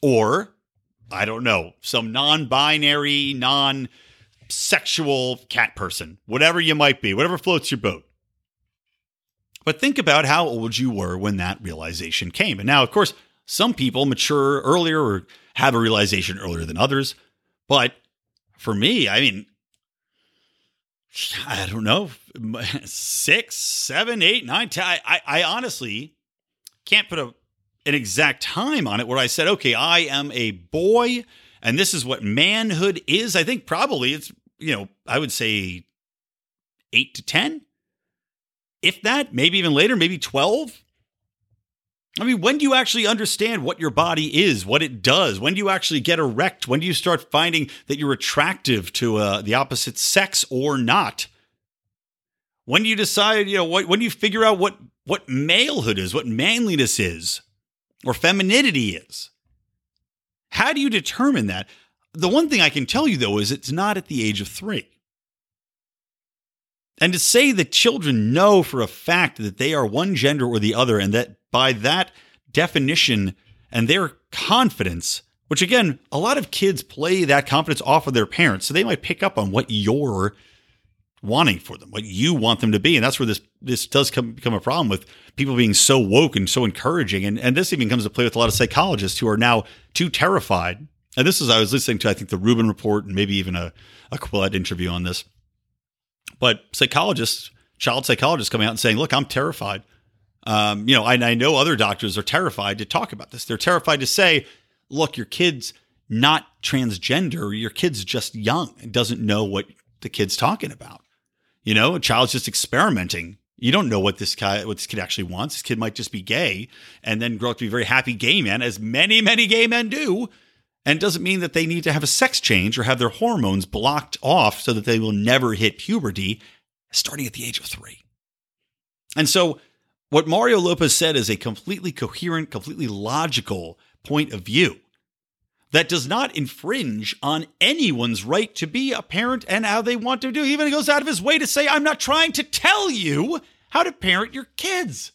Or, I don't know, some non binary, non sexual cat person, whatever you might be, whatever floats your boat. But think about how old you were when that realization came. And now, of course, some people mature earlier or have a realization earlier than others. But for me, I mean, I don't know, (laughs) six, seven, eight, nine, I honestly can't put a, an exact time on it where I said, okay, I am a boy and this is what manhood is. I think probably it's, you know, I would say eight to 10, if that, maybe even later, maybe 12. I mean, when do you actually understand what your body is, what it does? When do you actually get erect? When do you start finding that you're attractive to uh, the opposite sex or not? When do you decide, you know, what, when do you figure out what what malehood is, what manliness is, or femininity is? How do you determine that? The one thing I can tell you though is it's not at the age of three. And to say that children know for a fact that they are one gender or the other, and that by that definition and their confidence, which again, a lot of kids play that confidence off of their parents. So they might pick up on what you're wanting for them, what you want them to be. And that's where this this does come, become a problem with people being so woke and so encouraging. And, and this even comes to play with a lot of psychologists who are now too terrified. And this is, I was listening to, I think, the Rubin Report and maybe even a, a Quillette interview on this but psychologists, child psychologists coming out and saying, look, I'm terrified. Um, you know, I, I know other doctors are terrified to talk about this. They're terrified to say, look, your kid's not transgender. Your kid's just young and doesn't know what the kid's talking about. You know, a child's just experimenting. You don't know what this guy, what this kid actually wants. This kid might just be gay and then grow up to be a very happy gay man, as many, many gay men do. And doesn't mean that they need to have a sex change or have their hormones blocked off so that they will never hit puberty starting at the age of three. And so, what Mario Lopez said is a completely coherent, completely logical point of view that does not infringe on anyone's right to be a parent and how they want to do. He even goes out of his way to say, I'm not trying to tell you how to parent your kids.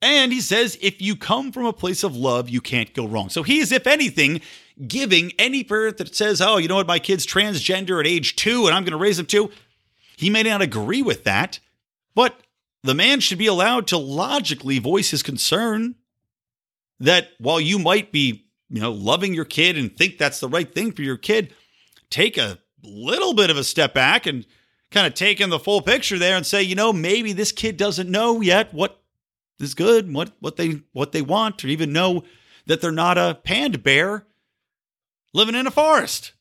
And he says, if you come from a place of love, you can't go wrong. So he's, if anything, giving any parent that says, oh, you know what, my kid's transgender at age two and I'm going to raise him to, he may not agree with that, but the man should be allowed to logically voice his concern that while you might be, you know, loving your kid and think that's the right thing for your kid, take a little bit of a step back and kind of take in the full picture there and say, you know, maybe this kid doesn't know yet what is good, what what they what they want, or even know that they're not a panda bear living in a forest.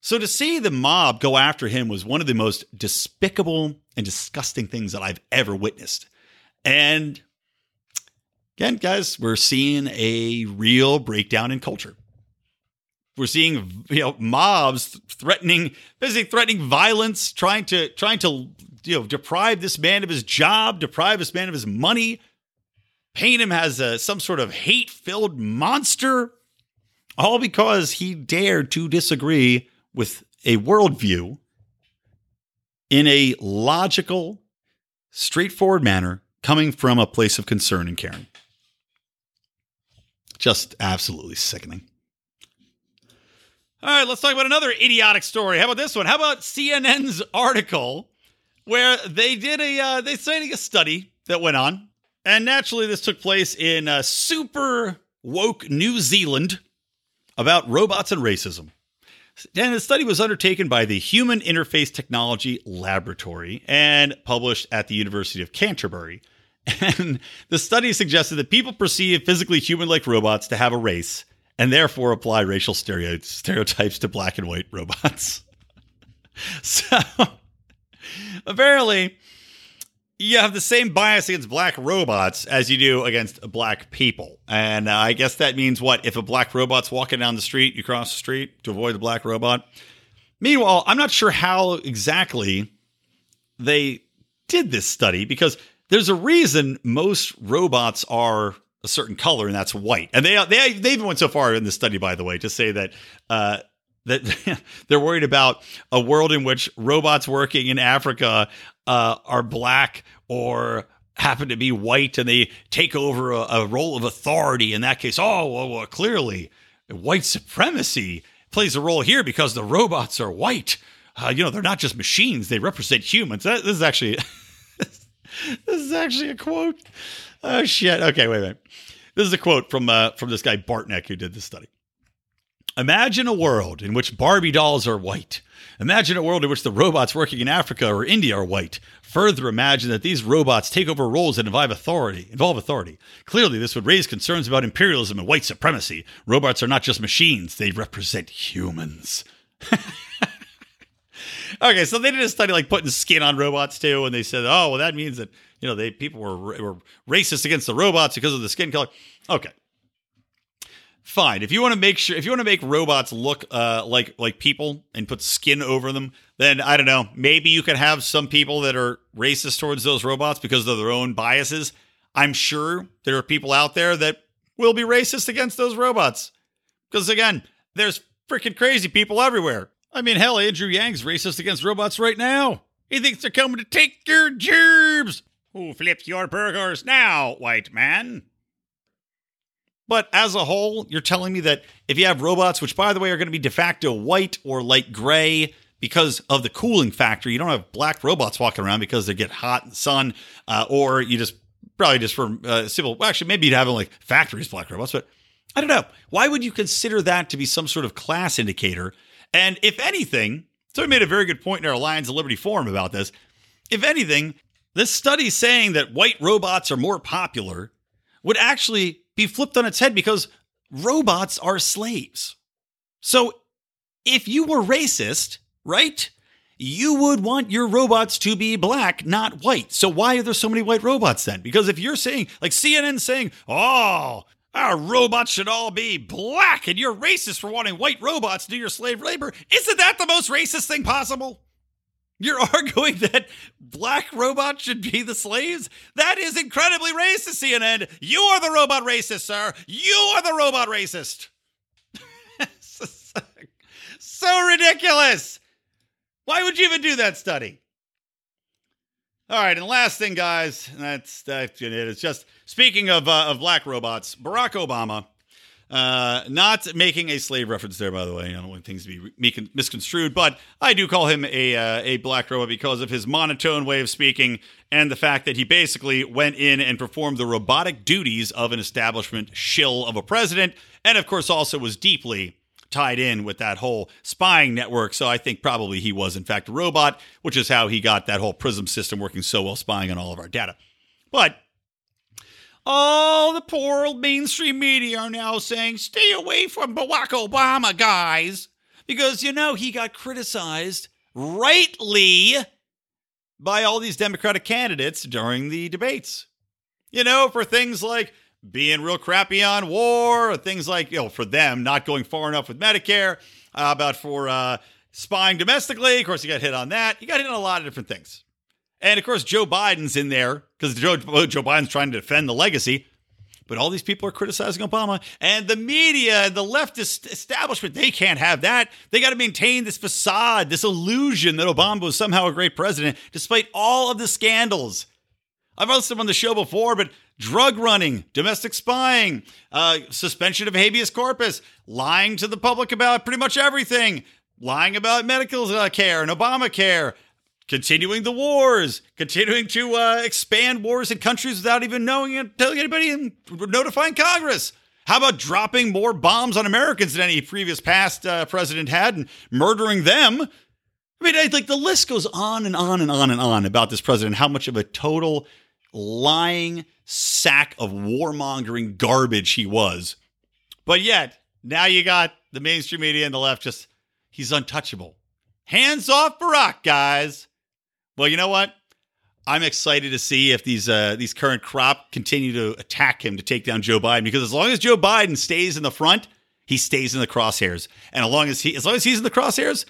So to see the mob go after him was one of the most despicable and disgusting things that I've ever witnessed. And again, guys, we're seeing a real breakdown in culture. We're seeing you know mobs threatening, basically threatening violence, trying to trying to you know, deprive this man of his job, deprive this man of his money, paint him as a, some sort of hate filled monster, all because he dared to disagree with a worldview in a logical, straightforward manner coming from a place of concern and caring. Just absolutely sickening. All right, let's talk about another idiotic story. How about this one? How about CNN's article where they did a uh, they cited a study that went on, and naturally this took place in uh, super woke New Zealand about robots and racism. And the study was undertaken by the Human Interface Technology Laboratory and published at the University of Canterbury. And the study suggested that people perceive physically human like robots to have a race and therefore apply racial stereotypes to black and white robots. (laughs) so apparently, you have the same bias against black robots as you do against black people. And uh, I guess that means what? If a black robot's walking down the street, you cross the street to avoid the black robot. Meanwhile, I'm not sure how exactly they did this study because there's a reason most robots are a certain color, and that's white. And they they they even went so far in the study, by the way, to say that uh, that (laughs) they're worried about a world in which robots working in Africa uh, are black or happen to be white and they take over a, a role of authority. In that case, oh, well, well, clearly white supremacy plays a role here because the robots are white. Uh, you know, they're not just machines; they represent humans. That, this is actually (laughs) this is actually a quote. Oh shit! Okay, wait a minute. This is a quote from uh, from this guy Bartneck who did this study. Imagine a world in which Barbie dolls are white. Imagine a world in which the robots working in Africa or India are white. Further, imagine that these robots take over roles that involve authority. Involve authority. Clearly, this would raise concerns about imperialism and white supremacy. Robots are not just machines; they represent humans. (laughs) okay, so they did a study like putting skin on robots too, and they said, "Oh, well, that means that you know they people were were racist against the robots because of the skin color." Okay, fine. If you want to make sure, if you want to make robots look uh, like like people and put skin over them, then I don't know. Maybe you could have some people that are racist towards those robots because of their own biases. I'm sure there are people out there that will be racist against those robots because again, there's freaking crazy people everywhere. I mean, hell, Andrew Yang's racist against robots right now. He thinks they're coming to take your gerbs. Who flips your burgers now, white man? But as a whole, you're telling me that if you have robots, which by the way are going to be de facto white or light gray because of the cooling factor, you don't have black robots walking around because they get hot in the sun, uh, or you just probably just for uh, civil. Well, actually, maybe you'd have like factories black robots, but I don't know. Why would you consider that to be some sort of class indicator? And if anything, so we made a very good point in our Lions of Liberty forum about this. If anything, this study saying that white robots are more popular would actually be flipped on its head because robots are slaves. So if you were racist, right, you would want your robots to be black, not white. So why are there so many white robots then? Because if you're saying, like CNN saying, oh, our robots should all be black and you're racist for wanting white robots to do your slave labor, isn't that the most racist thing possible? You're (laughs) arguing that black robots should be the slaves? That is incredibly racist, CNN. You are the robot racist, sir. You are the robot racist. (laughs) so ridiculous. Why would you even do that study? All right, and last thing, guys, that's that's it. It's just speaking of uh, of black robots. Barack Obama uh, not making a slave reference there, by the way. I don't want things to be misconstrued, but I do call him a uh, a black robot because of his monotone way of speaking and the fact that he basically went in and performed the robotic duties of an establishment shill of a president, and of course also was deeply tied in with that whole spying network. So I think probably he was in fact a robot, which is how he got that whole prism system working so well, spying on all of our data. But all the poor old mainstream media are now saying, stay away from Barack Obama, guys. Because, you know, he got criticized rightly by all these Democratic candidates during the debates. You know, for things like being real crappy on war, things like, you know, for them not going far enough with Medicare, uh, about for uh, spying domestically. Of course, you got hit on that. You got hit on a lot of different things. And of course, Joe Biden's in there because Joe, Joe Biden's trying to defend the legacy. But all these people are criticizing Obama. And the media, and the leftist establishment, they can't have that. They got to maintain this facade, this illusion that Obama was somehow a great president, despite all of the scandals. I've them on the show before, but drug running, domestic spying, uh, suspension of habeas corpus, lying to the public about pretty much everything, lying about medical uh, care and Obamacare, continuing the wars, continuing to uh, expand wars in countries without even knowing it, telling anybody and notifying Congress. How about dropping more bombs on Americans than any previous past uh, president had and murdering them? I mean, I, like the list goes on and on and on and on about this president, how much of a total lying sack of warmongering garbage he was. But yet, now you got the mainstream media and the left just, he's untouchable. Hands off Barack, guys. Well, you know what? I'm excited to see if these uh, these current crop continue to attack him to take down Joe Biden because as long as Joe Biden stays in the front, he stays in the crosshairs, and as long as he as long as he's in the crosshairs,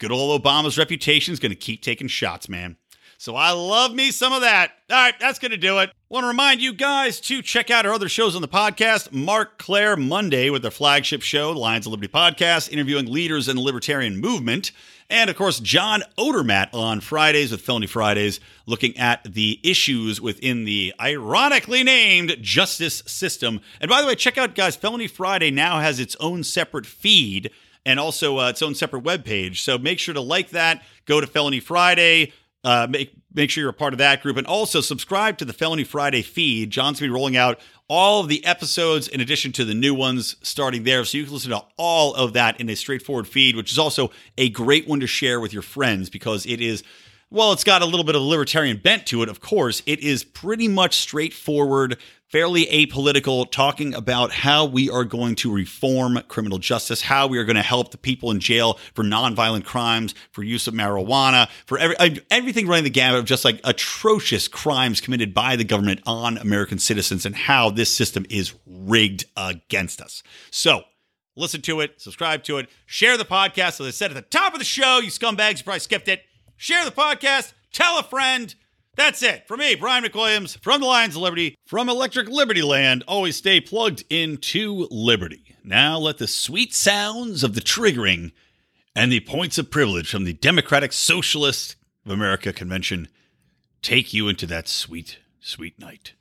good old Obama's reputation is going to keep taking shots, man. So I love me some of that. All right, that's going to do it. Want to remind you guys to check out our other shows on the podcast. Marc Clair Monday with their flagship show, the Lions of Liberty podcast, interviewing leaders in the libertarian movement. And of course, John Odermatt on Fridays with Felony Fridays, looking at the issues within the ironically named justice system. And by the way, check out, guys, Felony Friday now has its own separate feed and also uh, its own separate web page. So make sure to like that. Go to Felony Friday. Uh, make make sure you're a part of that group, and also subscribe to the Felony Friday feed. John's gonna be rolling out all of the episodes in addition to the new ones starting there, so you can listen to all of that in a straightforward feed, which is also a great one to share with your friends because it is. Well, it's got a little bit of a libertarian bent to it, of course. It is pretty much straightforward, fairly apolitical, talking about how we are going to reform criminal justice, how we are going to help the people in jail for nonviolent crimes, for use of marijuana, for every, everything running the gamut of just like atrocious crimes committed by the government on American citizens and how this system is rigged against us. So, listen to it, subscribe to it, share the podcast. As I said at the top of the show, you scumbags, you probably skipped it. Share the podcast, tell a friend. That's it. For me, Brian McWilliams from the Lions of Liberty, from Electric Liberty Land. Always stay plugged into Liberty. Now let the sweet sounds of the triggering and the points of privilege from the Democratic Socialist of America convention take you into that sweet, sweet night.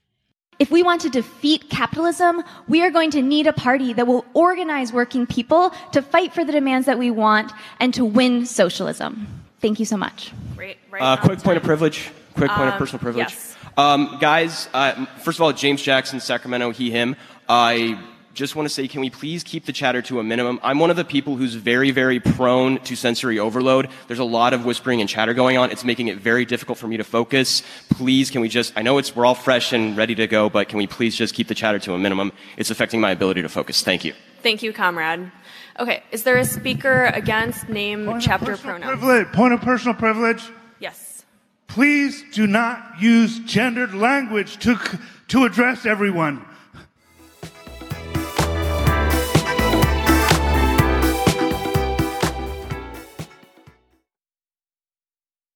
If we want to defeat capitalism, we are going to need a party that will organize working people to fight for the demands that we want and to win socialism. Thank you so much. Right, right Uh, quick point of privilege. Quick point of personal privilege. yes. Um, guys, uh, first of all, James Jackson, Sacramento, he, him. I just want to say, can we please keep the chatter to a minimum? I'm one of the people who's very, very prone to sensory overload. There's a lot of whispering and chatter going on. It's making it very difficult for me to focus. Please, can we just, I know it's, we're all fresh and ready to go, but can we please just keep the chatter to a minimum? It's affecting my ability to focus. Thank you. Thank you, comrade. Okay, is there a speaker against name, Point of chapter, pronoun? Privilege. Point of personal privilege. Yes. Please do not use gendered language to, to address everyone.